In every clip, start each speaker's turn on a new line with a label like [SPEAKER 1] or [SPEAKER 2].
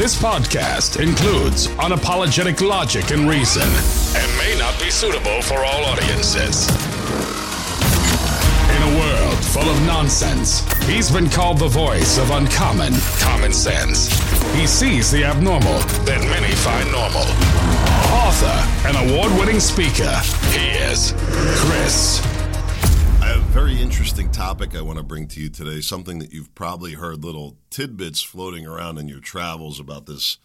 [SPEAKER 1] This podcast includes unapologetic logic and reason and may not be suitable for all audiences. In a world full of nonsense, he's been called the voice of uncommon common sense. He sees the abnormal that many find normal. Author and award winning speaker, he is Chris
[SPEAKER 2] very interesting topic I want to bring to you today. Something that you've probably heard little tidbits floating around in your travels about this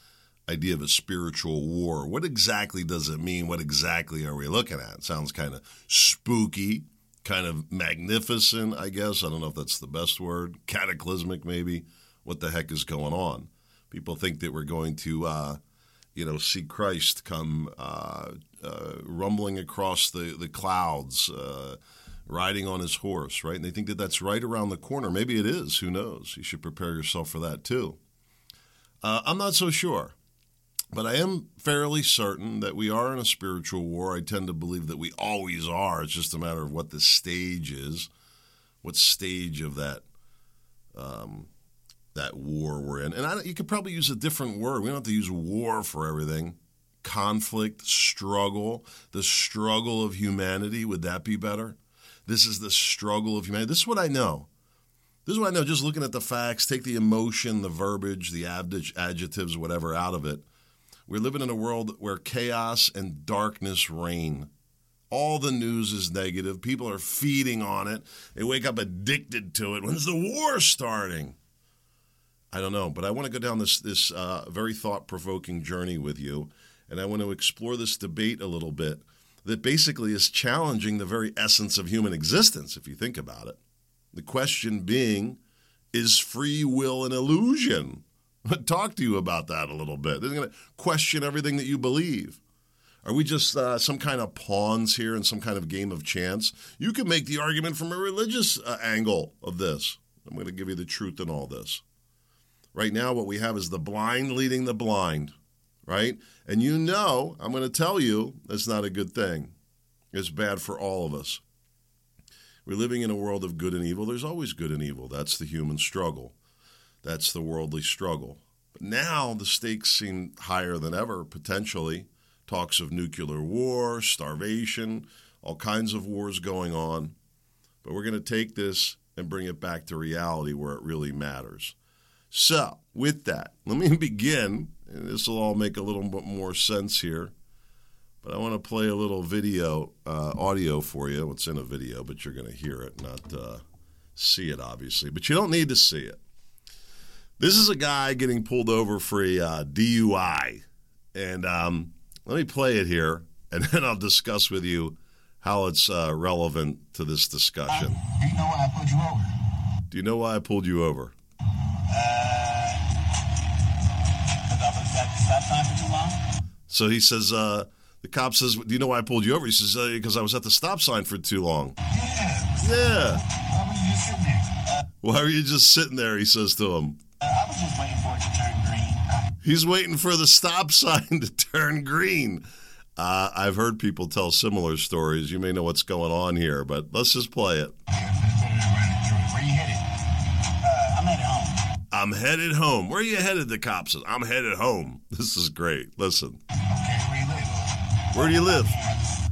[SPEAKER 2] idea of a spiritual war. What exactly does it mean? What exactly are we looking at? It sounds kind of spooky, kind of magnificent, I guess. I don't know if that's the best word. Cataclysmic, maybe. What the heck is going on? People think that we're going to, uh, you know, see Christ come uh, uh, rumbling across the, the clouds. Riding on his horse, right? And they think that that's right around the corner. Maybe it is. Who knows? You should prepare yourself for that too. Uh, I'm not so sure. But I am fairly certain that we are in a spiritual war. I tend to believe that we always are. It's just a matter of what the stage is, what stage of that um, that war we're in. And I, you could probably use a different word. We don't have to use war for everything. Conflict, struggle, the struggle of humanity. Would that be better? This is the struggle of humanity. This is what I know. This is what I know. Just looking at the facts, take the emotion, the verbiage, the adjectives, whatever out of it. We're living in a world where chaos and darkness reign. All the news is negative. People are feeding on it. They wake up addicted to it. When's the war starting? I don't know, but I want to go down this this uh, very thought provoking journey with you, and I want to explore this debate a little bit that basically is challenging the very essence of human existence, if you think about it. The question being, is free will an illusion? Talk to you about that a little bit. They're going to question everything that you believe. Are we just uh, some kind of pawns here in some kind of game of chance? You can make the argument from a religious uh, angle of this. I'm going to give you the truth in all this. Right now, what we have is the blind leading the blind right? And you know, I'm going to tell you, that's not a good thing. It's bad for all of us. We're living in a world of good and evil. There's always good and evil. That's the human struggle, that's the worldly struggle. But now the stakes seem higher than ever, potentially. Talks of nuclear war, starvation, all kinds of wars going on. But we're going to take this and bring it back to reality where it really matters. So, with that, let me begin and this will all make a little bit more sense here. But I want to play a little video, uh, audio for you. It's in a video, but you're going to hear it, not uh, see it, obviously. But you don't need to see it. This is a guy getting pulled over for a uh, DUI. And um, let me play it here, and then I'll discuss with you how it's uh, relevant to this discussion.
[SPEAKER 3] do you know why I pulled you over?
[SPEAKER 2] Do you know why I pulled you over?
[SPEAKER 3] Stop sign for too long?
[SPEAKER 2] So he says, uh, the cop says, Do you know why I pulled you over? He says, uh, Because I was at the stop sign for too long.
[SPEAKER 3] Yeah.
[SPEAKER 2] Yeah.
[SPEAKER 3] Why were you just sitting there? Uh,
[SPEAKER 2] why were you just sitting there? He says to him.
[SPEAKER 3] Uh, I was just waiting for it to turn green.
[SPEAKER 2] He's waiting for the stop sign to turn green. Uh, I've heard people tell similar stories. You may know what's going on here, but let's just play it.
[SPEAKER 3] I'm headed home.
[SPEAKER 2] Where are you headed? The cop says, I'm headed home. This is great. Listen.
[SPEAKER 3] Okay, where you live?
[SPEAKER 2] Where do you live?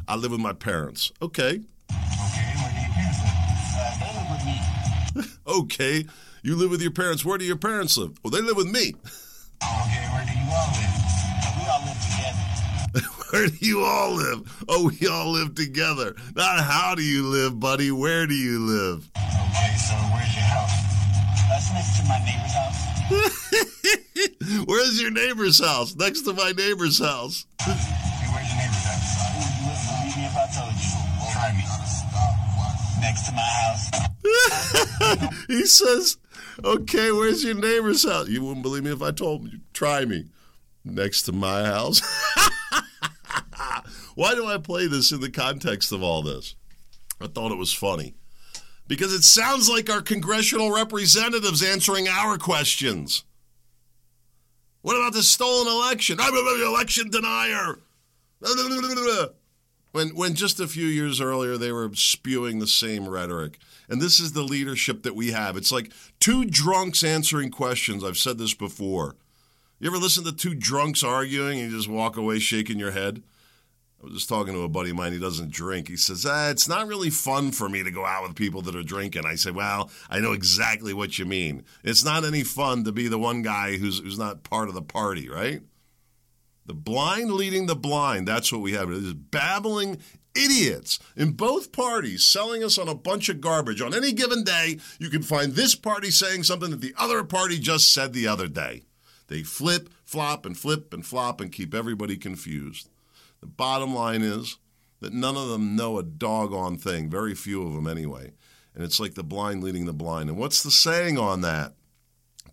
[SPEAKER 2] I live with my parents. Okay.
[SPEAKER 3] Okay, where do your parents live? They live with me.
[SPEAKER 2] okay. You live with your parents. Where do your parents live? Well, they live with me.
[SPEAKER 3] Okay, where do you all live? We all live together.
[SPEAKER 2] where do you all live? Oh, we all live together. Not how do you live, buddy. Where do you live?
[SPEAKER 3] Okay, so where's your house? That's next to my neighbor's house.
[SPEAKER 2] Where's your neighbor's house? Next to my neighbor's house.
[SPEAKER 3] Hey, where's your neighbor's house? Oh, you wouldn't believe me if I told you. Try me. Next to my house.
[SPEAKER 2] he says, okay, where's your neighbor's house? You wouldn't believe me if I told you. Try me. Next to my house. Why do I play this in the context of all this? I thought it was funny because it sounds like our congressional representatives answering our questions. What about the stolen election? I'm an election denier. When, when just a few years earlier they were spewing the same rhetoric. And this is the leadership that we have. It's like two drunks answering questions. I've said this before. You ever listen to two drunks arguing and you just walk away shaking your head? I was just talking to a buddy of mine. He doesn't drink. He says, ah, "It's not really fun for me to go out with people that are drinking." I say, "Well, I know exactly what you mean. It's not any fun to be the one guy who's who's not part of the party, right?" The blind leading the blind. That's what we have. It is babbling idiots in both parties selling us on a bunch of garbage. On any given day, you can find this party saying something that the other party just said the other day. They flip, flop, and flip and flop and keep everybody confused. The bottom line is that none of them know a doggone thing, very few of them anyway. And it's like the blind leading the blind. And what's the saying on that?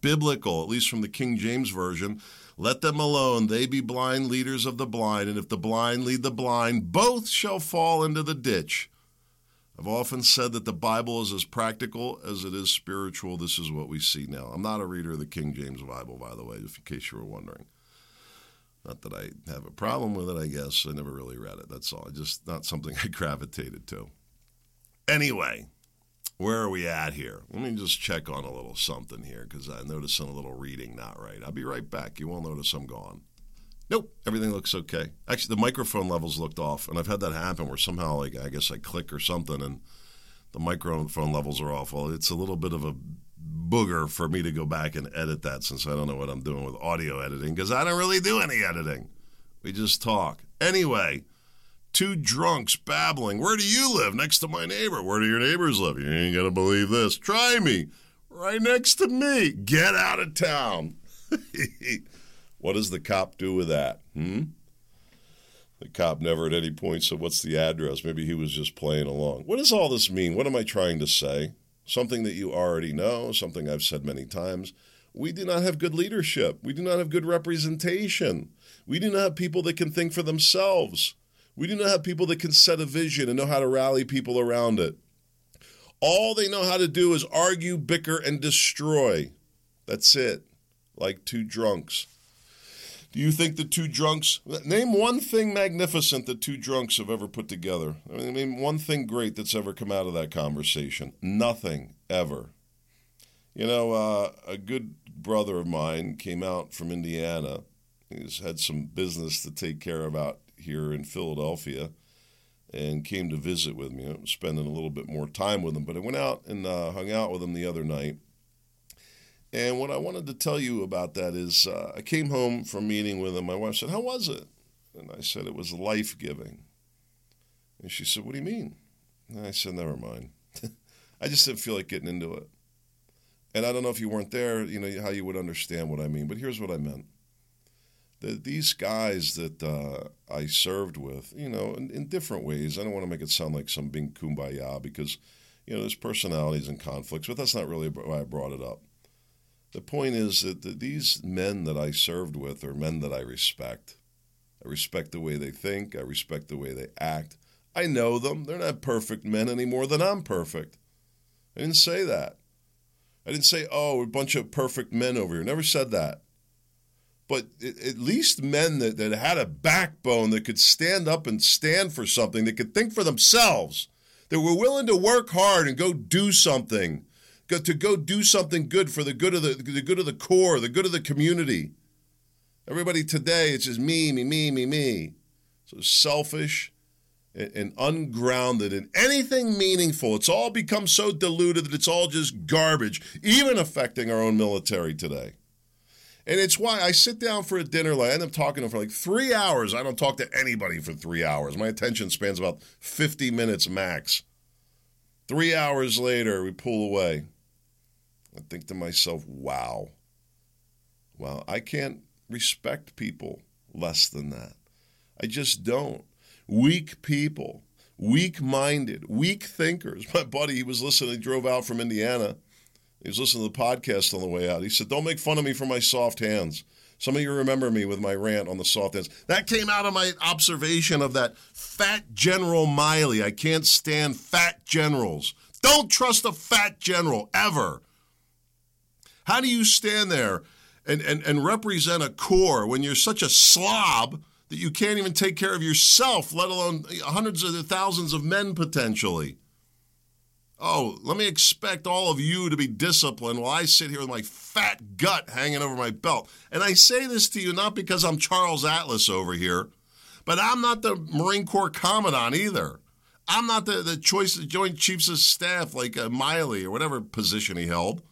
[SPEAKER 2] Biblical, at least from the King James Version. Let them alone. They be blind leaders of the blind. And if the blind lead the blind, both shall fall into the ditch. I've often said that the Bible is as practical as it is spiritual. This is what we see now. I'm not a reader of the King James Bible, by the way, in case you were wondering. Not that I have a problem with it, I guess. I never really read it. That's all. Just not something I gravitated to. Anyway, where are we at here? Let me just check on a little something here because I noticed a little reading not right. I'll be right back. You won't notice I'm gone. Nope, everything looks okay. Actually, the microphone levels looked off, and I've had that happen where somehow, like, I guess I click or something, and the microphone levels are off. Well, it's a little bit of a booger for me to go back and edit that since I don't know what I'm doing with audio editing because I don't really do any editing. We just talk. Anyway, two drunks babbling. Where do you live? Next to my neighbor. Where do your neighbors live? You ain't going to believe this. Try me. Right next to me. Get out of town. what does the cop do with that? Hmm? The cop never at any point said, What's the address? Maybe he was just playing along. What does all this mean? What am I trying to say? Something that you already know, something I've said many times. We do not have good leadership. We do not have good representation. We do not have people that can think for themselves. We do not have people that can set a vision and know how to rally people around it. All they know how to do is argue, bicker, and destroy. That's it, like two drunks. Do you think the two drunks name one thing magnificent that two drunks have ever put together? I mean, one thing great that's ever come out of that conversation. Nothing ever. You know, uh, a good brother of mine came out from Indiana. He's had some business to take care of out here in Philadelphia, and came to visit with me. I'm spending a little bit more time with him, but I went out and uh, hung out with him the other night and what I wanted to tell you about that is uh, I came home from meeting with him. My wife said, How was it? And I said, It was life giving. And she said, What do you mean? And I said, Never mind. I just didn't feel like getting into it. And I don't know if you weren't there, you know, how you would understand what I mean, but here's what I meant. That these guys that uh, I served with, you know, in, in different ways, I don't want to make it sound like some big kumbaya because, you know, there's personalities and conflicts, but that's not really why I brought it up the point is that these men that I served with are men that I respect. I respect the way they think, I respect the way they act. I know them. They're not perfect men any more than I'm perfect. I didn't say that. I didn't say, oh, a bunch of perfect men over here. Never said that. But at least men that, that had a backbone that could stand up and stand for something, that could think for themselves, that were willing to work hard and go do something to go do something good for the good of the, the good of the corps, the good of the community. Everybody today, it's just me, me, me, me, me. So selfish and, and ungrounded in anything meaningful. It's all become so diluted that it's all just garbage, even affecting our own military today. And it's why I sit down for a dinner. I end up talking for like three hours. I don't talk to anybody for three hours. My attention spans about 50 minutes max. Three hours later, we pull away. I think to myself, wow. Well, I can't respect people less than that. I just don't. Weak people, weak minded, weak thinkers. My buddy, he was listening, he drove out from Indiana. He was listening to the podcast on the way out. He said, Don't make fun of me for my soft hands. Some of you remember me with my rant on the soft hands. That came out of my observation of that fat General Milley. I can't stand fat generals. Don't trust a fat general ever. How do you stand there and, and, and represent a corps when you're such a slob that you can't even take care of yourself, let alone hundreds of thousands of men potentially? Oh, let me expect all of you to be disciplined while I sit here with my fat gut hanging over my belt. And I say this to you not because I'm Charles Atlas over here, but I'm not the Marine Corps Commandant either. I'm not the, the choice the Joint Chiefs of Staff like uh, Milley or whatever position he held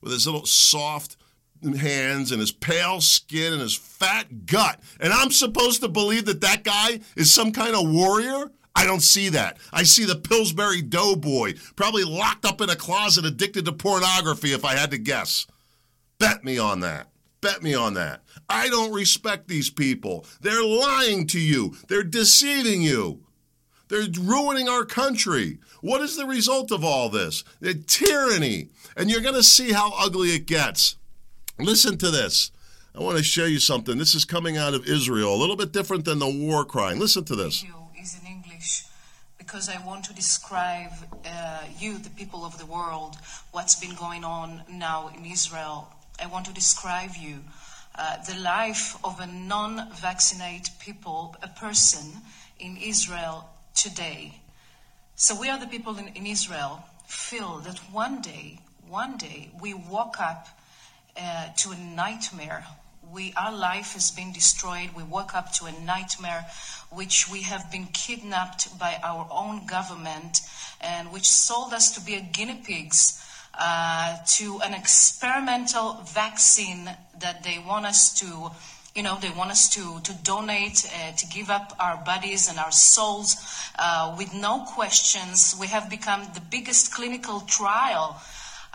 [SPEAKER 2] with his little soft hands and his pale skin and his fat gut. And I'm supposed to believe that that guy is some kind of warrior? I don't see that. I see the Pillsbury Doughboy, probably locked up in a closet addicted to pornography if I had to guess. Bet me on that. Bet me on that. I don't respect these people. They're lying to you, they're deceiving you. They're ruining our country. What is the result of all this? The tyranny. And you're going to see how ugly it gets. Listen to this. I want to show you something. This is coming out of Israel, a little bit different than the war crying. Listen to this.
[SPEAKER 4] Is in English because I want to describe uh, you, the people of the world, what's been going on now in Israel. I want to describe you uh, the life of a non-vaccinated people, a person in Israel today. So we are the people in, in Israel feel that one day, one day, we woke up uh, to a nightmare. We, our life has been destroyed. We woke up to a nightmare, which we have been kidnapped by our own government, and which sold us to be guinea pigs uh, to an experimental vaccine that they want us to you know, they want us to, to donate, uh, to give up our bodies and our souls uh, with no questions. We have become the biggest clinical trial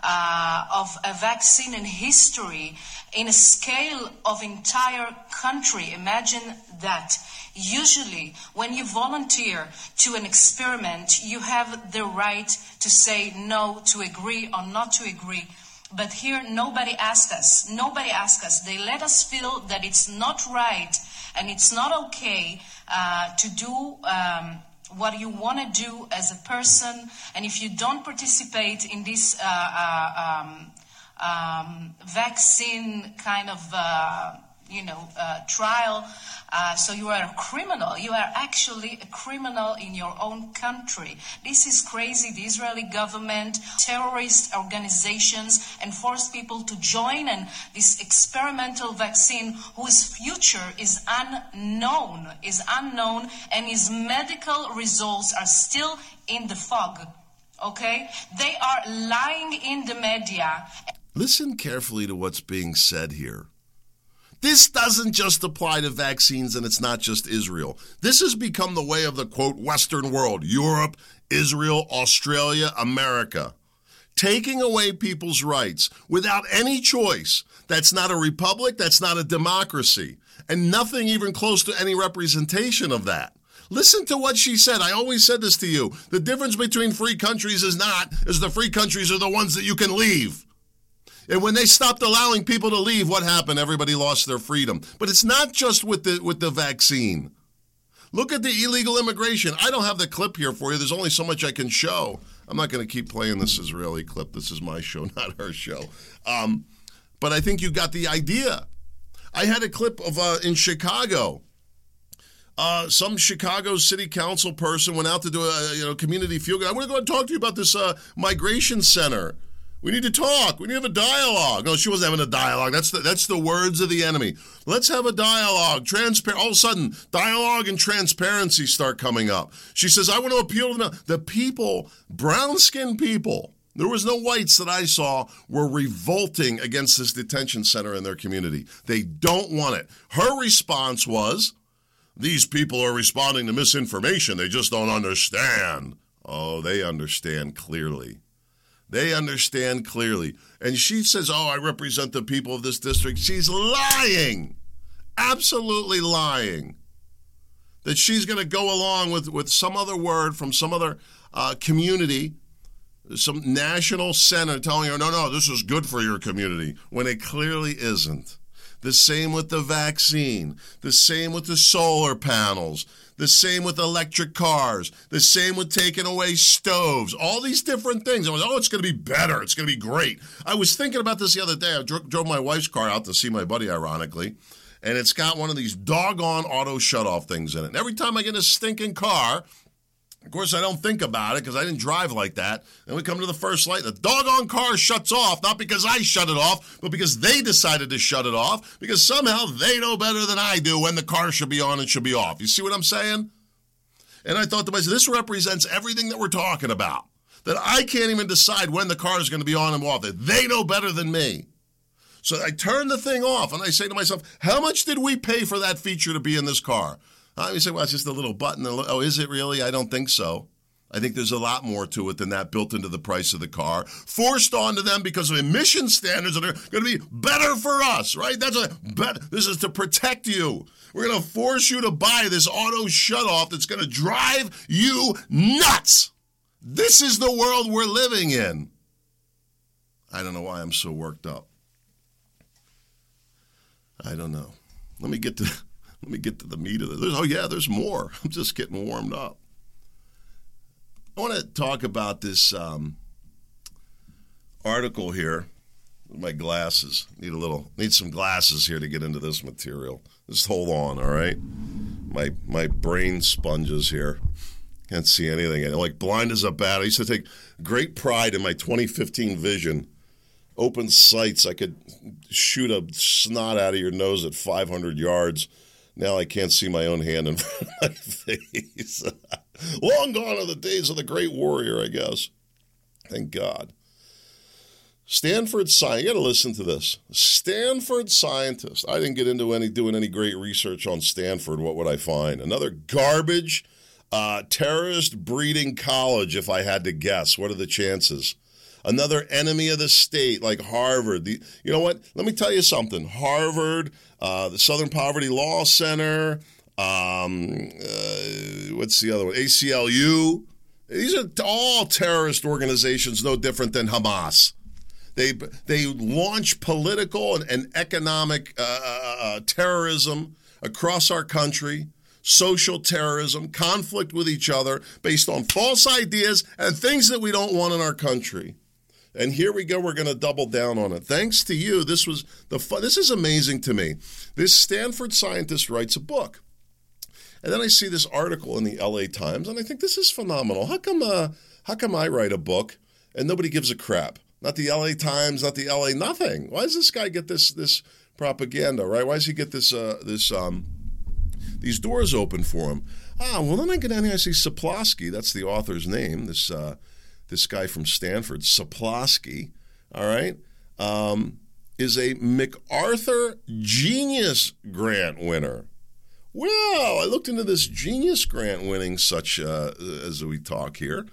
[SPEAKER 4] uh, of a vaccine in history in a scale of entire country. Imagine that. Usually, when you volunteer to an experiment, you have the right to say no, to agree or not to agree. But here, nobody asked us. Nobody asked us. They let us feel that it's not right and it's not okay uh, to do um, what you want to do as a person. And if you don't participate in this uh, uh, um, um, vaccine kind of uh, you know, uh, trial. Uh, so you are a criminal. You are actually a criminal in your own country. This is crazy. The Israeli government, terrorist organizations, and force people to join in this experimental vaccine whose future is unknown, is unknown, and his medical results are still in the fog. Okay? They are lying in the media.
[SPEAKER 2] Listen carefully to what's being said here. This doesn't just apply to vaccines and it's not just Israel. This has become the way of the quote Western world Europe, Israel, Australia, America. Taking away people's rights without any choice. That's not a republic, that's not a democracy, and nothing even close to any representation of that. Listen to what she said. I always said this to you. The difference between free countries is not is the free countries are the ones that you can leave. And when they stopped allowing people to leave, what happened? Everybody lost their freedom. But it's not just with the with the vaccine. Look at the illegal immigration. I don't have the clip here for you. There's only so much I can show. I'm not going to keep playing this Israeli clip. This is my show, not her show. Um, but I think you got the idea. I had a clip of uh, in Chicago. Uh, some Chicago city council person went out to do a you know community field. I want to go and talk to you about this uh, migration center we need to talk. We need to have a dialogue. No, she wasn't having a dialogue. That's the, that's the words of the enemy. Let's have a dialogue. Transparent. All of a sudden, dialogue and transparency start coming up. She says, I want to appeal to the, the people, brown skinned people. There was no whites that I saw were revolting against this detention center in their community. They don't want it. Her response was, these people are responding to misinformation. They just don't understand. Oh, they understand clearly. They understand clearly. And she says, Oh, I represent the people of this district. She's lying. Absolutely lying. That she's going to go along with, with some other word from some other uh, community, some national center telling her, no, no, this is good for your community, when it clearly isn't. The same with the vaccine, the same with the solar panels, the same with electric cars. The same with taking away stoves. All these different things. I was, oh, it's going to be better. It's going to be great. I was thinking about this the other day. I drove, drove my wife's car out to see my buddy, ironically, and it's got one of these doggone auto shut off things in it. And every time I get in a stinking car, Of course, I don't think about it because I didn't drive like that. Then we come to the first light. The doggone car shuts off, not because I shut it off, but because they decided to shut it off, because somehow they know better than I do when the car should be on and should be off. You see what I'm saying? And I thought to myself, this represents everything that we're talking about. That I can't even decide when the car is going to be on and off. That they know better than me. So I turn the thing off and I say to myself, how much did we pay for that feature to be in this car? Uh, you say, well, it's just a little button. Oh, is it really? I don't think so. I think there's a lot more to it than that built into the price of the car, forced onto them because of emission standards that are going to be better for us, right? That's a bet. This is to protect you. We're going to force you to buy this auto shutoff that's going to drive you nuts. This is the world we're living in. I don't know why I'm so worked up. I don't know. Let me get to let me get to the meat of this. There's, oh yeah, there's more. I'm just getting warmed up. I want to talk about this um, article here. My glasses need a little need some glasses here to get into this material. Just hold on, all right. My my brain sponges here. Can't see anything. Like blind as a bat. I used to take great pride in my 2015 vision. Open sights. I could shoot a snot out of your nose at 500 yards. Now I can't see my own hand in front of my face. Long gone are the days of the great warrior, I guess. Thank God. Stanford scientist, you got to listen to this. Stanford scientist. I didn't get into any doing any great research on Stanford. What would I find? Another garbage uh, terrorist breeding college, if I had to guess. What are the chances? Another enemy of the state like Harvard. The, you know what? Let me tell you something. Harvard, uh, the Southern Poverty Law Center, um, uh, what's the other one? ACLU. These are all terrorist organizations, no different than Hamas. They they launch political and, and economic uh, uh, uh, terrorism across our country, social terrorism, conflict with each other based on false ideas and things that we don't want in our country. And here we go. We're going to double down on it. Thanks to you, this was the fun. This is amazing to me. This Stanford scientist writes a book, and then I see this article in the L.A. Times, and I think this is phenomenal. How come? Uh, how come I write a book and nobody gives a crap? Not the L.A. Times, not the L.A. Nothing. Why does this guy get this this propaganda? Right? Why does he get this uh, this um, these doors open for him? Ah, well then I get down here. I see Sapolsky. That's the author's name. This. Uh, this guy from Stanford, Sapolsky, all right, um, is a MacArthur Genius Grant winner. Well, I looked into this Genius Grant winning such uh, as we talk here.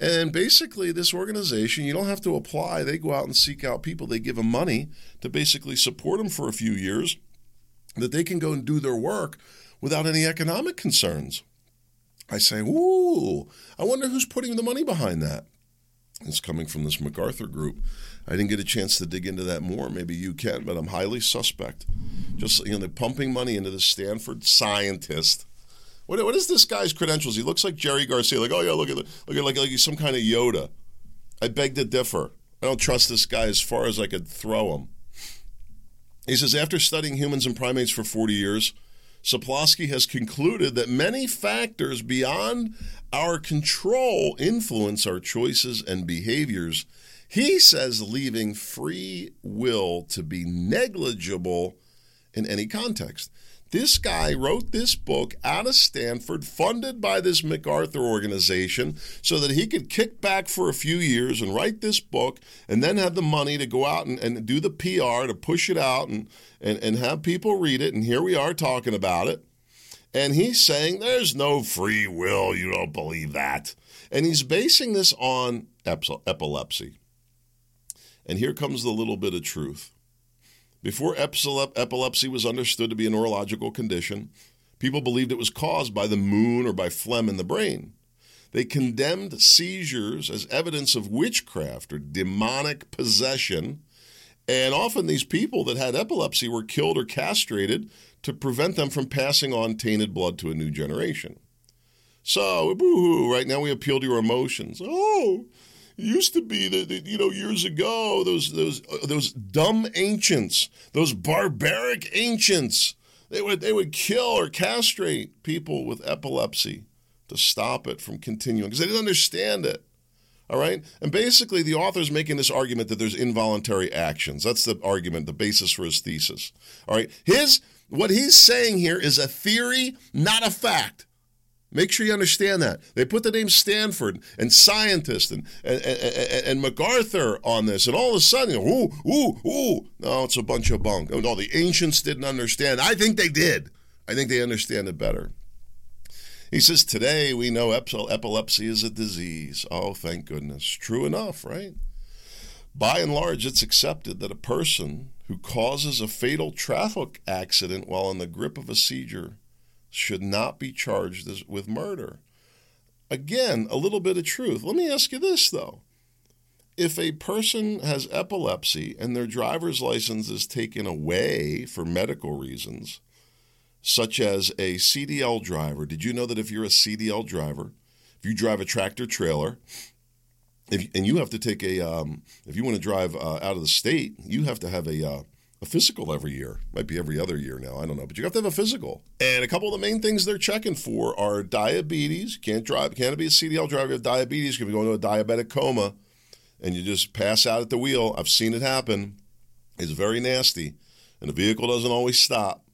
[SPEAKER 2] And basically, this organization, you don't have to apply. They go out and seek out people. They give them money to basically support them for a few years that they can go and do their work without any economic concerns. I say, ooh, I wonder who's putting the money behind that. It's coming from this MacArthur group. I didn't get a chance to dig into that more. Maybe you can, but I'm highly suspect. Just you know, they're pumping money into the Stanford scientist. What, what is this guy's credentials? He looks like Jerry Garcia. Like, oh yeah, look at look at like like he's some kind of Yoda. I beg to differ. I don't trust this guy as far as I could throw him. He says after studying humans and primates for 40 years, Sapolsky has concluded that many factors beyond our control influence our choices and behaviors. He says leaving free will to be negligible in any context. This guy wrote this book out of Stanford, funded by this MacArthur organization, so that he could kick back for a few years and write this book and then have the money to go out and, and do the PR to push it out and, and, and have people read it. And here we are talking about it. And he's saying there's no free will. You don't believe that. And he's basing this on epilepsy. And here comes the little bit of truth. Before epilepsy was understood to be a neurological condition, people believed it was caused by the moon or by phlegm in the brain. They condemned seizures as evidence of witchcraft or demonic possession. And often these people that had epilepsy were killed or castrated to prevent them from passing on tainted blood to a new generation. So, boo-hoo, right now we appeal to your emotions. Oh, used to be that, you know years ago those those uh, those dumb ancients, those barbaric ancients, they would they would kill or castrate people with epilepsy to stop it from continuing because they didn't understand it. All right. And basically, the author is making this argument that there's involuntary actions. That's the argument, the basis for his thesis. All right. His, what he's saying here is a theory, not a fact. Make sure you understand that. They put the name Stanford and scientist and, and, and, and MacArthur on this, and all of a sudden, ooh, ooh, ooh. No, it's a bunch of bunk. Oh, no, the ancients didn't understand. I think they did. I think they understand it better. He says, Today we know epilepsy is a disease. Oh, thank goodness. True enough, right? By and large, it's accepted that a person who causes a fatal traffic accident while in the grip of a seizure should not be charged with murder. Again, a little bit of truth. Let me ask you this, though. If a person has epilepsy and their driver's license is taken away for medical reasons, such as a CDL driver, did you know that if you're a CDL driver, if you drive a tractor trailer, if, and you have to take a, um, if you want to drive uh, out of the state, you have to have a uh, a physical every year. Might be every other year now. I don't know, but you have to have a physical. And a couple of the main things they're checking for are diabetes. Can't drive. Can't be a CDL driver. You have diabetes. You can go into a diabetic coma, and you just pass out at the wheel. I've seen it happen. It's very nasty, and the vehicle doesn't always stop.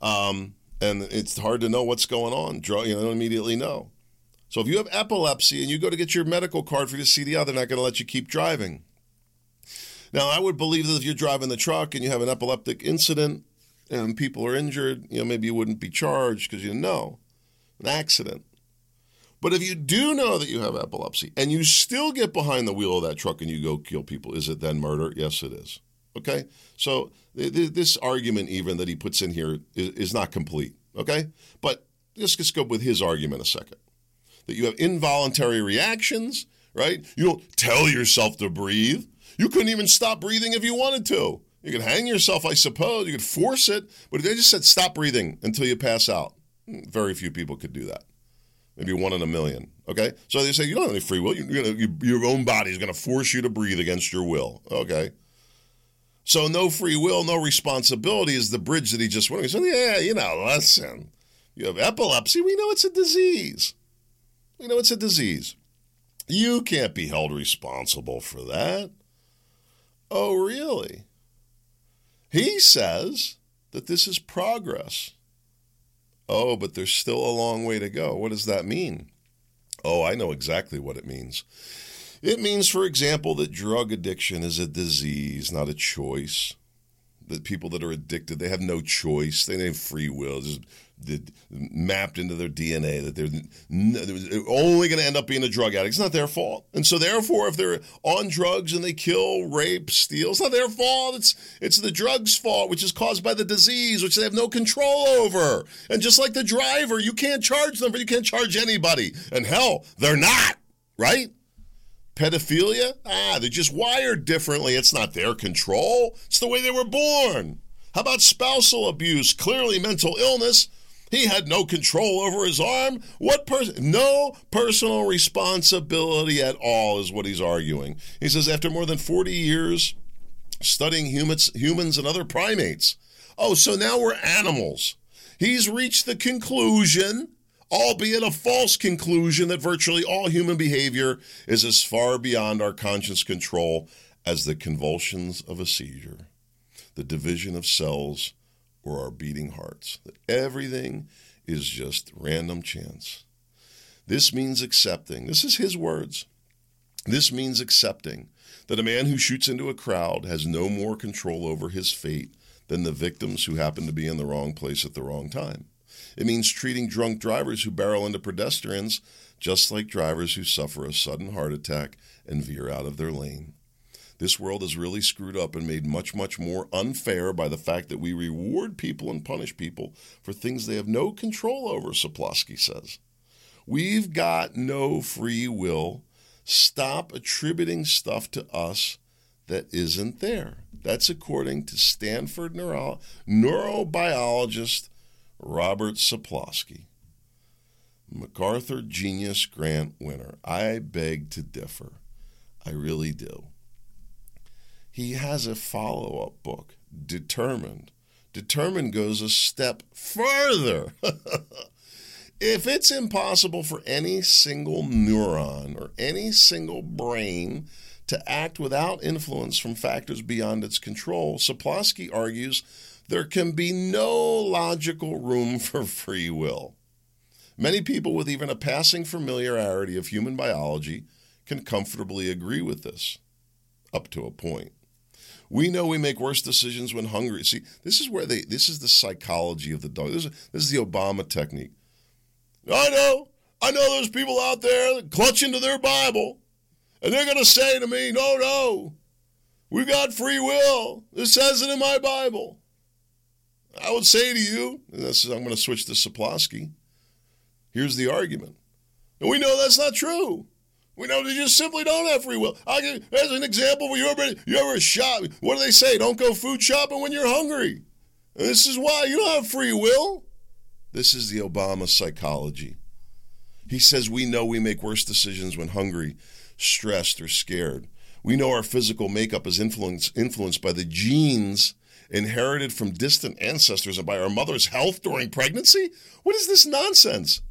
[SPEAKER 2] Um, and it's hard to know what's going on. Drug, You don't immediately know. So if you have epilepsy and you go to get your medical card for your CDL, they're not going to let you keep driving. Now, I would believe that if you're driving the truck and you have an epileptic incident and people are injured, you know, maybe you wouldn't be charged because you know an accident. But if you do know that you have epilepsy and you still get behind the wheel of that truck and you go kill people, is it then murder? Yes, it is. Okay? So th- this argument, even that he puts in here, is, is not complete. Okay? But let's just go with his argument a second. That you have involuntary reactions, right? You don't tell yourself to breathe. You couldn't even stop breathing if you wanted to. You could hang yourself, I suppose. You could force it, but if they just said stop breathing until you pass out. Hmm, very few people could do that. Maybe one in a million. Okay, so they say you don't have any free will. You, you, your own body is going to force you to breathe against your will. Okay, so no free will, no responsibility is the bridge that he just went. He said, "Yeah, you know, listen, you have epilepsy. We know it's a disease. We know it's a disease. You can't be held responsible for that." Oh, really? He says that this is progress. Oh, but there's still a long way to go. What does that mean? Oh, I know exactly what it means. It means, for example, that drug addiction is a disease, not a choice. That people that are addicted, they have no choice. They have free will. Just mapped into their DNA that they're only going to end up being a drug addict. It's not their fault. And so, therefore, if they're on drugs and they kill, rape, steal, it's not their fault. It's, it's the drug's fault, which is caused by the disease, which they have no control over. And just like the driver, you can't charge them, but you can't charge anybody. And hell, they're not, right? Pedophilia? Ah, they're just wired differently. It's not their control, it's the way they were born. How about spousal abuse? Clearly mental illness. He had no control over his arm. What person? No personal responsibility at all is what he's arguing. He says after more than 40 years studying humans, humans and other primates. Oh, so now we're animals. He's reached the conclusion, albeit a false conclusion, that virtually all human behavior is as far beyond our conscious control as the convulsions of a seizure, the division of cells or our beating hearts. That everything is just random chance. This means accepting. This is his words. This means accepting that a man who shoots into a crowd has no more control over his fate than the victims who happen to be in the wrong place at the wrong time. It means treating drunk drivers who barrel into pedestrians just like drivers who suffer a sudden heart attack and veer out of their lane. This world is really screwed up and made much, much more unfair by the fact that we reward people and punish people for things they have no control over, Sapolsky says. We've got no free will. Stop attributing stuff to us that isn't there. That's according to Stanford neuro- neurobiologist Robert Sapolsky. MacArthur Genius Grant winner. I beg to differ. I really do he has a follow up book, Determined. Determined goes a step further. If it's impossible for any single neuron or any single brain to act without influence from factors beyond its control, Sapolsky argues there can be no logical room for free will. Many people with even a passing familiarity of human biology can comfortably agree with this, up to a point. We know we make worse decisions when hungry. See, this is where they. This is the psychology of the dog. This is, this is the Obama technique. I know, I know. There's people out there clutching to their Bible, and they're going to say to me, "No, no, we've got free will. It says it in my Bible." I would say to you, and this is, I'm going to switch to Sapolsky. Here's the argument. And we know that's not true. We know they just simply don't have free will. I give, as an example, you ever you ever shop? What do they say? Don't go food shopping when you're hungry. And this is why you don't have free will. This is the Obama psychology. He says we know we make worse decisions when hungry, stressed, or scared. We know our physical makeup is influenced influenced by the genes inherited from distant ancestors and by our mother's health during pregnancy. What is this nonsense?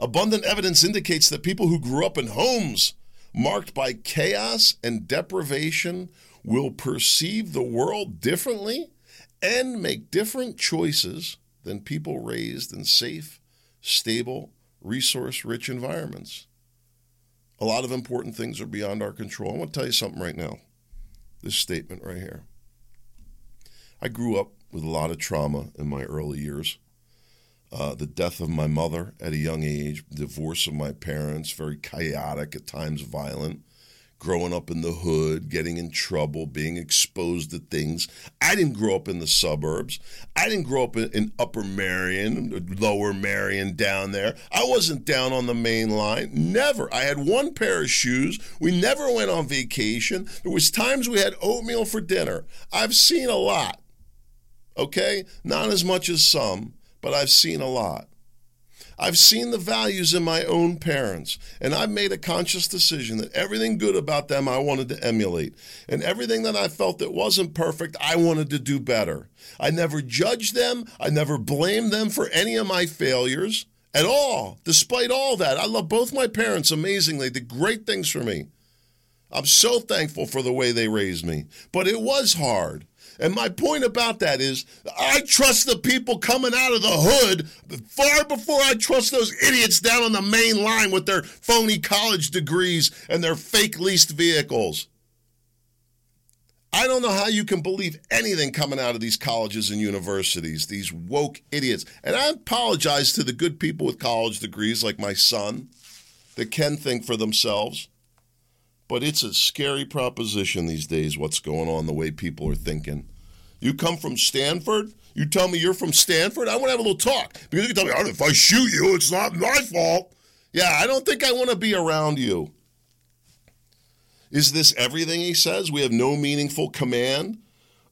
[SPEAKER 2] Abundant evidence indicates that people who grew up in homes marked by chaos and deprivation will perceive the world differently and make different choices than people raised in safe, stable, resource rich environments. A lot of important things are beyond our control. I want to tell you something right now. This statement right here. I grew up with a lot of trauma in my early years uh, the death of my mother at a young age, divorce of my parents, very chaotic, at times violent, growing up in the hood, getting in trouble, being exposed to things. I didn't grow up in the suburbs. I didn't grow up in, in Upper Merion, Lower Merion down there. I wasn't down on the main line. Never. I had one pair of shoes. We never went on vacation. There was times we had oatmeal for dinner. I've seen a lot. Okay? Not as much as some but I've seen a lot. I've seen the values in my own parents, and I've made a conscious decision that everything good about them I wanted to emulate, and everything that I felt that wasn't perfect, I wanted to do better. I never judged them, I never blamed them for any of my failures at all. Despite all that, I love both my parents amazingly, they did great things for me. I'm so thankful for the way they raised me, but it was hard. And my point about that is, I trust the people coming out of the hood far before I trust those idiots down on the main line with their phony college degrees and their fake leased vehicles. I don't know how you can believe anything coming out of these colleges and universities, these woke idiots. And I apologize to the good people with college degrees like my son that can think for themselves. But it's a scary proposition these days, what's going on, the way people are thinking. You come from Stanford? You tell me you're from Stanford? I want to have a little talk. Because you can tell me, if I shoot you, it's not my fault. Yeah, I don't think I want to be around you. Is this everything he says? We have no meaningful command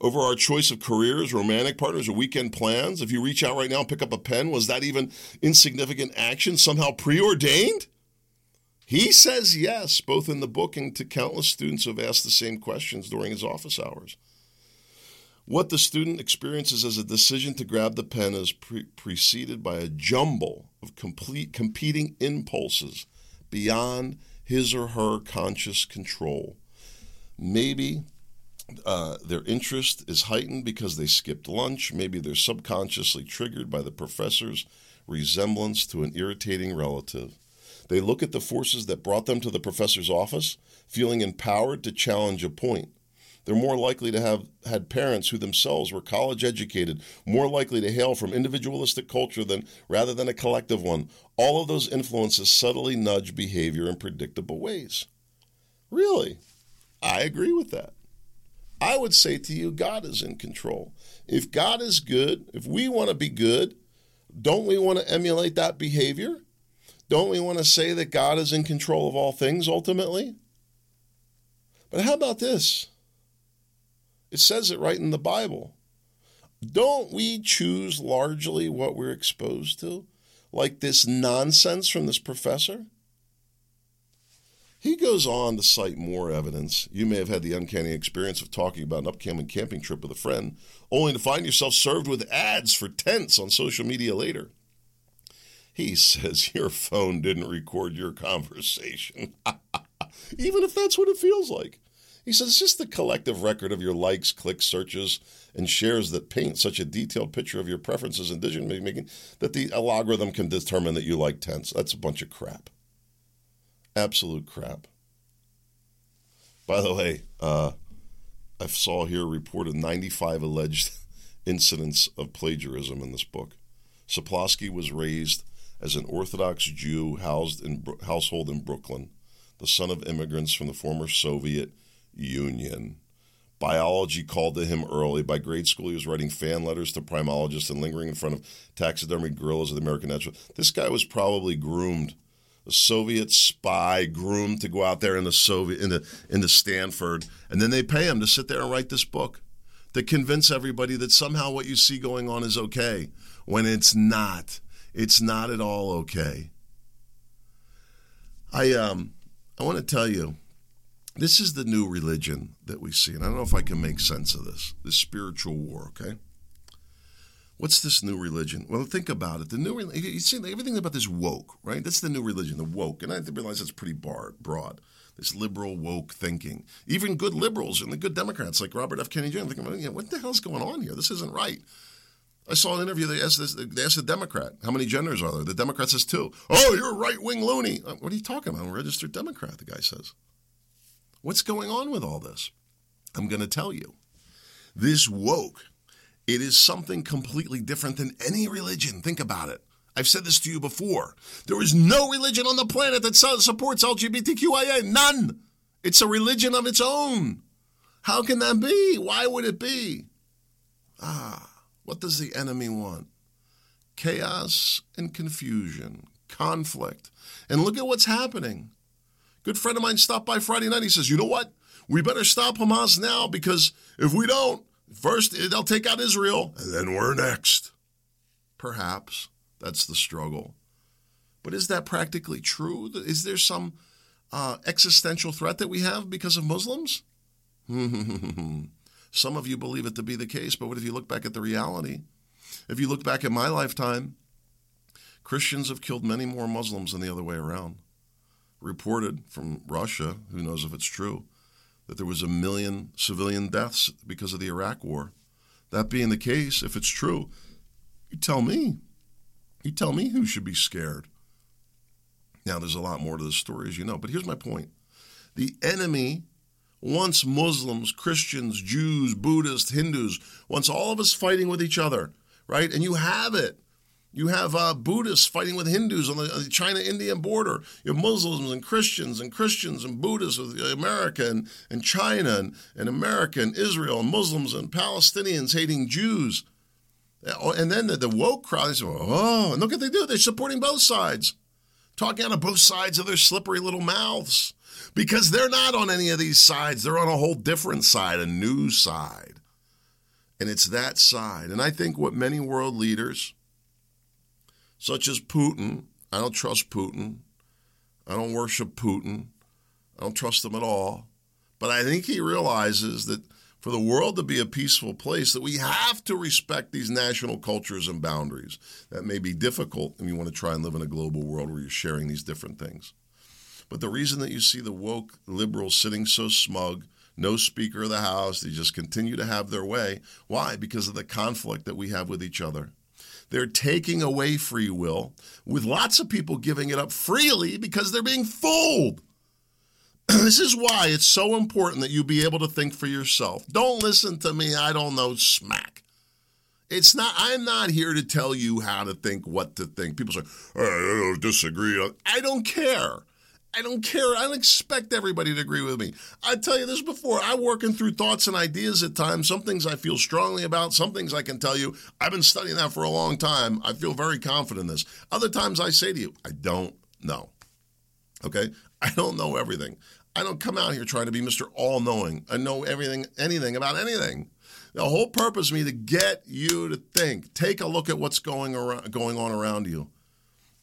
[SPEAKER 2] over our choice of careers, romantic partners, or weekend plans? If you reach out right now and pick up a pen, was that even insignificant action somehow preordained? He says yes, both in the book and to countless students who have asked the same questions during his office hours. What the student experiences as a decision to grab the pen is pre- preceded by a jumble of complete competing impulses beyond his or her conscious control. Maybe uh, their interest is heightened because they skipped lunch. Maybe they're subconsciously triggered by the professor's resemblance to an irritating relative. They look at the forces that brought them to the professor's office, feeling empowered to challenge a point. They're more likely to have had parents who themselves were college educated, more likely to hail from individualistic culture than rather than a collective one. All of those influences subtly nudge behavior in predictable ways. Really? I agree with that. I would say to you, God is in control. If God is good, if we want to be good, don't we want to emulate that behavior? Don't we want to say that God is in control of all things ultimately? But how about this? It says it right in the Bible. Don't we choose largely what we're exposed to? Like this nonsense from this professor? He goes on to cite more evidence. You may have had the uncanny experience of talking about an upcoming camping trip with a friend, only to find yourself served with ads for tents on social media later. He says your phone didn't record your conversation. Even if that's what it feels like. He says it's just the collective record of your likes, clicks, searches, and shares that paint such a detailed picture of your preferences and decision making that the algorithm can determine that you like tents. That's a bunch of crap. Absolute crap. By the way, uh, I saw here reported 95 alleged incidents of plagiarism in this book. Sapolsky was raised as an Orthodox Jew housed in household in Brooklyn, the son of immigrants from the former Soviet Union. Biology called to him early. By grade school, he was writing fan letters to primologists and lingering in front of taxidermy gorillas of the American Natural. This guy was probably groomed, a Soviet spy groomed to go out there in the Soviet in the Stanford, and then they pay him to sit there and write this book to convince everybody that somehow what you see going on is okay when it's not. It's not at all okay. I um I want to tell you this is the new religion that we see. And I don't know if I can make sense of this, this spiritual war, okay? What's this new religion? Well, think about it. The new you see everything about this woke, right? That's the new religion, the woke. And I realize that's pretty broad. This liberal woke thinking. Even good liberals and the good Democrats like Robert F. Kennedy Jr. thinking, yeah, what the hell's going on here? This isn't right. I saw an interview. They asked, this, they asked the Democrat, how many genders are there? The Democrat says two. Oh, you're a right wing loony. Uh, what are you talking about? I'm a registered Democrat, the guy says. What's going on with all this? I'm going to tell you. This woke, it is something completely different than any religion. Think about it. I've said this to you before. There is no religion on the planet that supports LGBTQIA. None. It's a religion of its own. How can that be? Why would it be? Ah, what does the enemy want? Chaos and confusion, conflict. And look at what's happening. Good friend of mine stopped by Friday night. He says, You know what? We better stop Hamas now because if we don't, first they'll take out Israel and then we're next. Perhaps that's the struggle. But is that practically true? Is there some uh, existential threat that we have because of Muslims? some of you believe it to be the case, but what if you look back at the reality? If you look back at my lifetime, Christians have killed many more Muslims than the other way around reported from Russia, who knows if it's true, that there was a million civilian deaths because of the Iraq war. That being the case, if it's true, you tell me. You tell me who should be scared. Now, there's a lot more to the story, as you know, but here's my point. The enemy wants Muslims, Christians, Jews, Buddhists, Hindus, once all of us fighting with each other, right? And you have it. You have uh, Buddhists fighting with Hindus on the, the China-Indian border. You have Muslims and Christians and Christians and Buddhists with America and, and China and, and America and Israel and Muslims and Palestinians hating Jews. Oh, and then the, the woke crowd, say, oh, and look what they do. They're supporting both sides, talking out of both sides of their slippery little mouths because they're not on any of these sides. They're on a whole different side, a new side. And it's that side. And I think what many world leaders, such as Putin. I don't trust Putin. I don't worship Putin. I don't trust him at all. But I think he realizes that for the world to be a peaceful place, that we have to respect these national cultures and boundaries. That may be difficult if you want to try and live in a global world where you're sharing these different things. But the reason that you see the woke liberals sitting so smug, no Speaker of the House, they just continue to have their way. Why? Because of the conflict that we have with each other. They're taking away free will, with lots of people giving it up freely because they're being fooled. this is why it's so important that you be able to think for yourself. Don't listen to me, I don't know smack. It's not, I'm not here to tell you how to think, what to think. People say, I don't disagree. I don't care. I don't care. I don't expect everybody to agree with me. I tell you this before. I'm working through thoughts and ideas at times. Some things I feel strongly about. Some things I can tell you. I've been studying that for a long time. I feel very confident in this. Other times I say to you, I don't know. Okay? I don't know everything. I don't come out here trying to be Mr. All Knowing. I know everything, anything about anything. The whole purpose of me to get you to think. Take a look at what's going around, going on around you,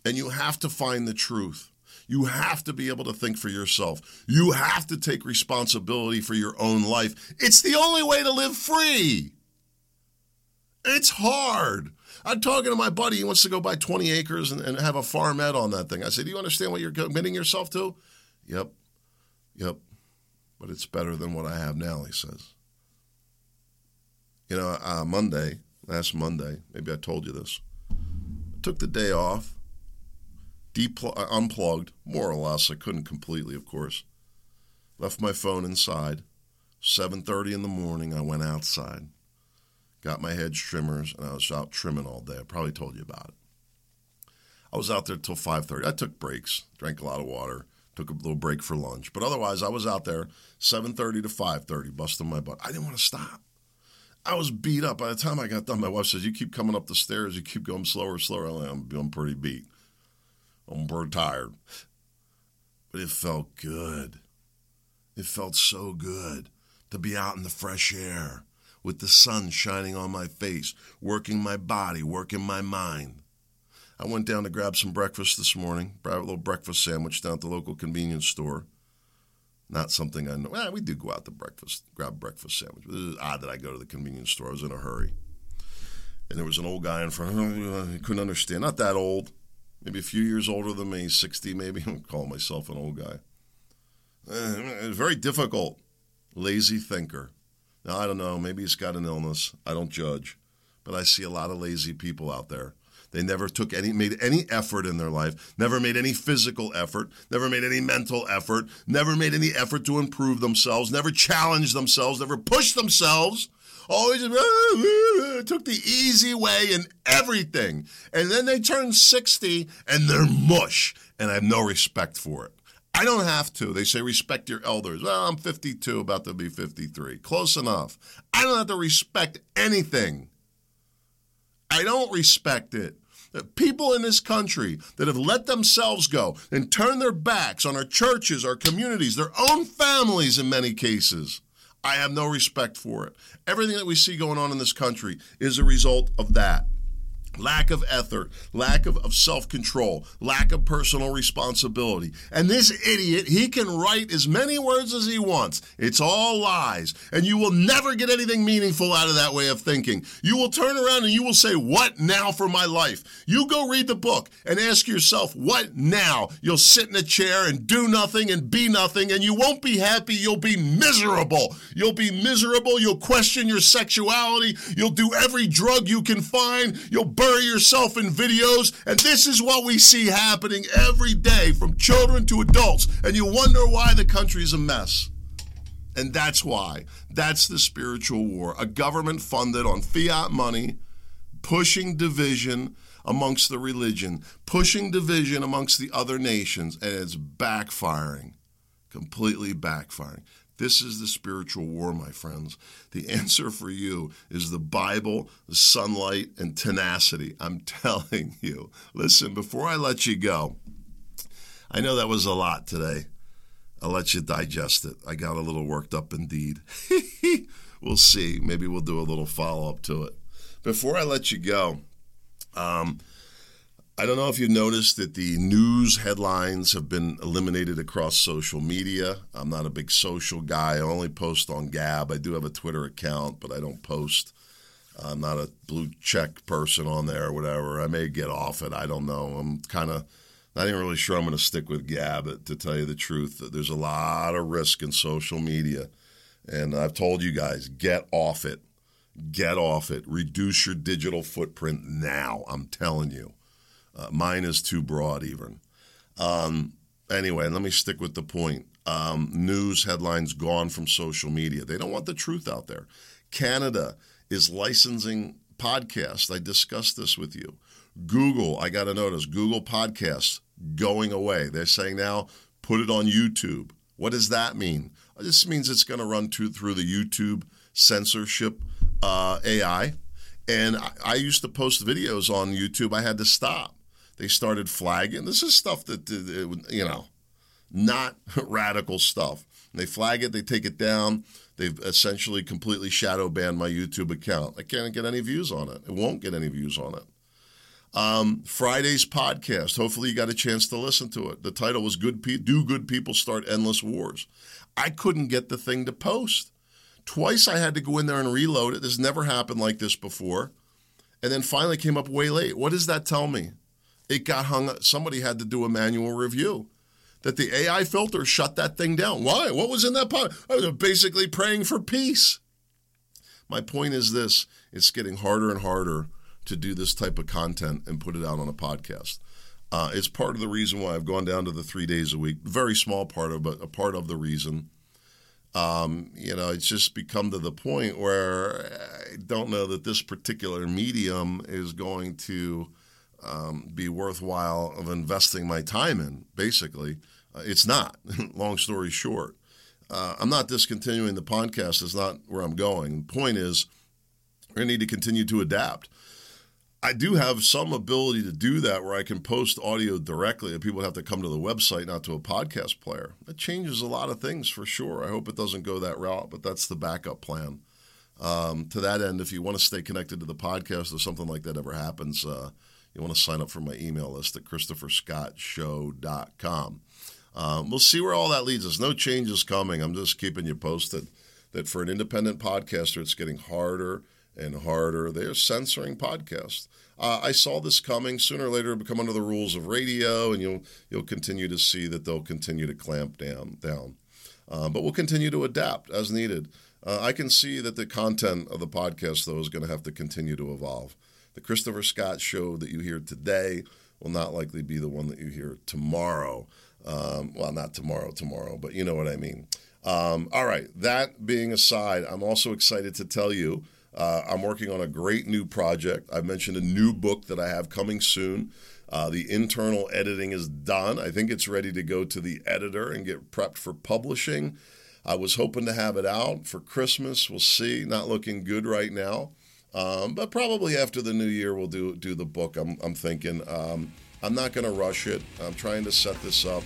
[SPEAKER 2] and you have to find the truth. You have to be able to think for yourself. You have to take responsibility for your own life. It's the only way to live free. It's hard. I'm talking to my buddy. He wants to go buy 20 acres and, and have a farmette on that thing. I said, Do you understand what you're committing yourself to? Yep. Yep. But it's better than what I have now, he says. You know, uh, Monday, last Monday, maybe I told you this, I took the day off, depl- uh, unplugged, more or less. I couldn't completely, of course. Left my phone inside. 7.30 in the morning, I went outside got my hedge trimmers, and I was out trimming all day. I probably told you about it. I was out there till 5:30. I took breaks, drank a lot of water, took a little break for lunch, but otherwise I was out there 7:30 to 5:30, busting my butt. I didn't want to stop. I was beat up. By the time I got done, my wife says, "You keep coming up the stairs. You keep going slower, slower." I'm, I'm pretty beat. I'm pretty tired, but it felt good. It felt so good to be out in the fresh air with the sun shining on my face, working my body, working my mind. I went down to grab some breakfast this morning, a little breakfast sandwich down at the local convenience store. Not something I know. Well, we do go out to breakfast, grab breakfast sandwich. It is odd that I go to the convenience store. I was in a hurry. And there was an old guy in front of me. He couldn't understand. Not that old. Maybe a few years older than me, 60 maybe. I'm calling myself an old guy. Uh, very difficult. Lazy thinker. Now, I don't know, maybe he's got an illness. I don't judge. But I see a lot of lazy people out there. They never took any, made any effort in their life, never made any physical effort, never made any mental effort, never made any effort to improve themselves, never challenged themselves, never pushed themselves. Always ah, took the easy way in everything. And then they turn 60 and they're mush. And I have no respect for it. I don't have to. They say respect your elders. Well, I'm 52, about to be 53. Close enough. I don't have to respect anything. I don't respect it. The people in this country that have let themselves go and turned their backs on our churches, our communities, their own families in many cases. I have no respect for it. Everything that we see going on in this country is a result of that lack of effort, lack of, of self control, lack of personal responsibility. And this idiot, he can write as many words as he wants. It's all lies. And you will never get anything meaningful out of that way of thinking. You will turn around and you will say, What now for my life? You go read the book and ask yourself, What now? You'll sit in a chair and do nothing and be nothing, and you won't be happy. You'll be miserable. You'll be miserable. You'll question your sexuality. You'll do every drug you can find. You'll bury yourself in videos, and this is what we see happening every day from children to adults, and you wonder why the country is a mess. And that's why. That's the spiritual war. A government funded on fiat money, pushing division amongst the religion, pushing division amongst the other nations, and it's backfiring, completely backfiring. This is the spiritual war, my friends. The answer for you is the Bible, the sunlight, and tenacity. I'm telling you. Listen, before I let you go, I know that was a lot today. I'll let you digest it. I got a little worked up indeed. we'll see. Maybe we'll do a little follow up to it. Before I let you go, um, I don't know if you've noticed that the news headlines have been eliminated across social media. I'm not a big social guy. I only post on Gab. I do have a Twitter account, but I don't post. I'm not a blue check person on there or whatever. I may get off it. I don't know. I'm kind of not even really sure I'm going to stick with Gab, to tell you the truth. There's a lot of risk in social media. And I've told you guys, get off it. Get off it. Reduce your digital footprint now. I'm telling you. Uh, mine is too broad, even. Um, anyway, let me stick with the point. Um, news headlines gone from social media. They don't want the truth out there. Canada is licensing podcasts. I discussed this with you. Google, I got to notice, Google Podcasts going away. They're saying now put it on YouTube. What does that mean? This means it's going to run to, through the YouTube censorship uh, AI. And I, I used to post videos on YouTube. I had to stop they started flagging. This is stuff that, you know, not radical stuff. They flag it, they take it down. They've essentially completely shadow banned my YouTube account. I can't get any views on it. It won't get any views on it. Um, Friday's podcast. Hopefully, you got a chance to listen to it. The title was "Good Pe- Do Good People Start Endless Wars?" I couldn't get the thing to post. Twice I had to go in there and reload it. This never happened like this before. and then finally came up way late. What does that tell me? It got hung up. Somebody had to do a manual review. That the AI filter shut that thing down. Why? What was in that pot? I was basically praying for peace. My point is this it's getting harder and harder to do this type of content and put it out on a podcast. Uh, it's part of the reason why I've gone down to the three days a week. Very small part of, but a part of the reason. Um, you know, it's just become to the point where I don't know that this particular medium is going to um, be worthwhile of investing my time in. Basically, uh, it's not. Long story short, uh, I'm not discontinuing the podcast. It's not where I'm going. The point is, we need to continue to adapt. I do have some ability to do that where I can post audio directly and people have to come to the website, not to a podcast player. That changes a lot of things for sure. I hope it doesn't go that route, but that's the backup plan. Um, to that end, if you want to stay connected to the podcast or something like that ever happens, uh, you want to sign up for my email list at christopherscottshow.com. Um, we'll see where all that leads us. No changes coming. I'm just keeping you posted that for an independent podcaster, it's getting harder and harder. They are censoring podcasts. Uh, I saw this coming. Sooner or later, it'll become under the rules of radio, and you'll you'll continue to see that they'll continue to clamp down down. Uh, but we'll continue to adapt as needed. Uh, I can see that the content of the podcast, though, is going to have to continue to evolve. The Christopher Scott show that you hear today will not likely be the one that you hear tomorrow. Um, well, not tomorrow, tomorrow, but you know what I mean. Um, all right. That being aside, I'm also excited to tell you uh, I'm working on a great new project. I mentioned a new book that I have coming soon. Uh, the internal editing is done. I think it's ready to go to the editor and get prepped for publishing. I was hoping to have it out for Christmas. We'll see. Not looking good right now, um, but probably after the new year we'll do do the book. I'm, I'm thinking. Um, I'm not going to rush it. I'm trying to set this up,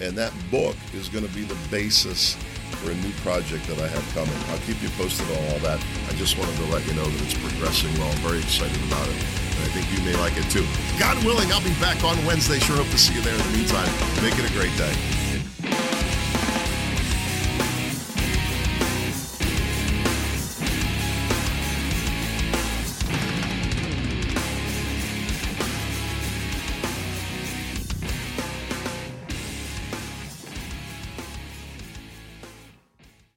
[SPEAKER 2] and that book is going to be the basis for a new project that I have coming. I'll keep you posted on all that. I just wanted to let you know that it's progressing well. I'm very excited about it. I think you may like it too. God willing, I'll be back on Wednesday. Sure hope to see you there. In the meantime, make it a great day.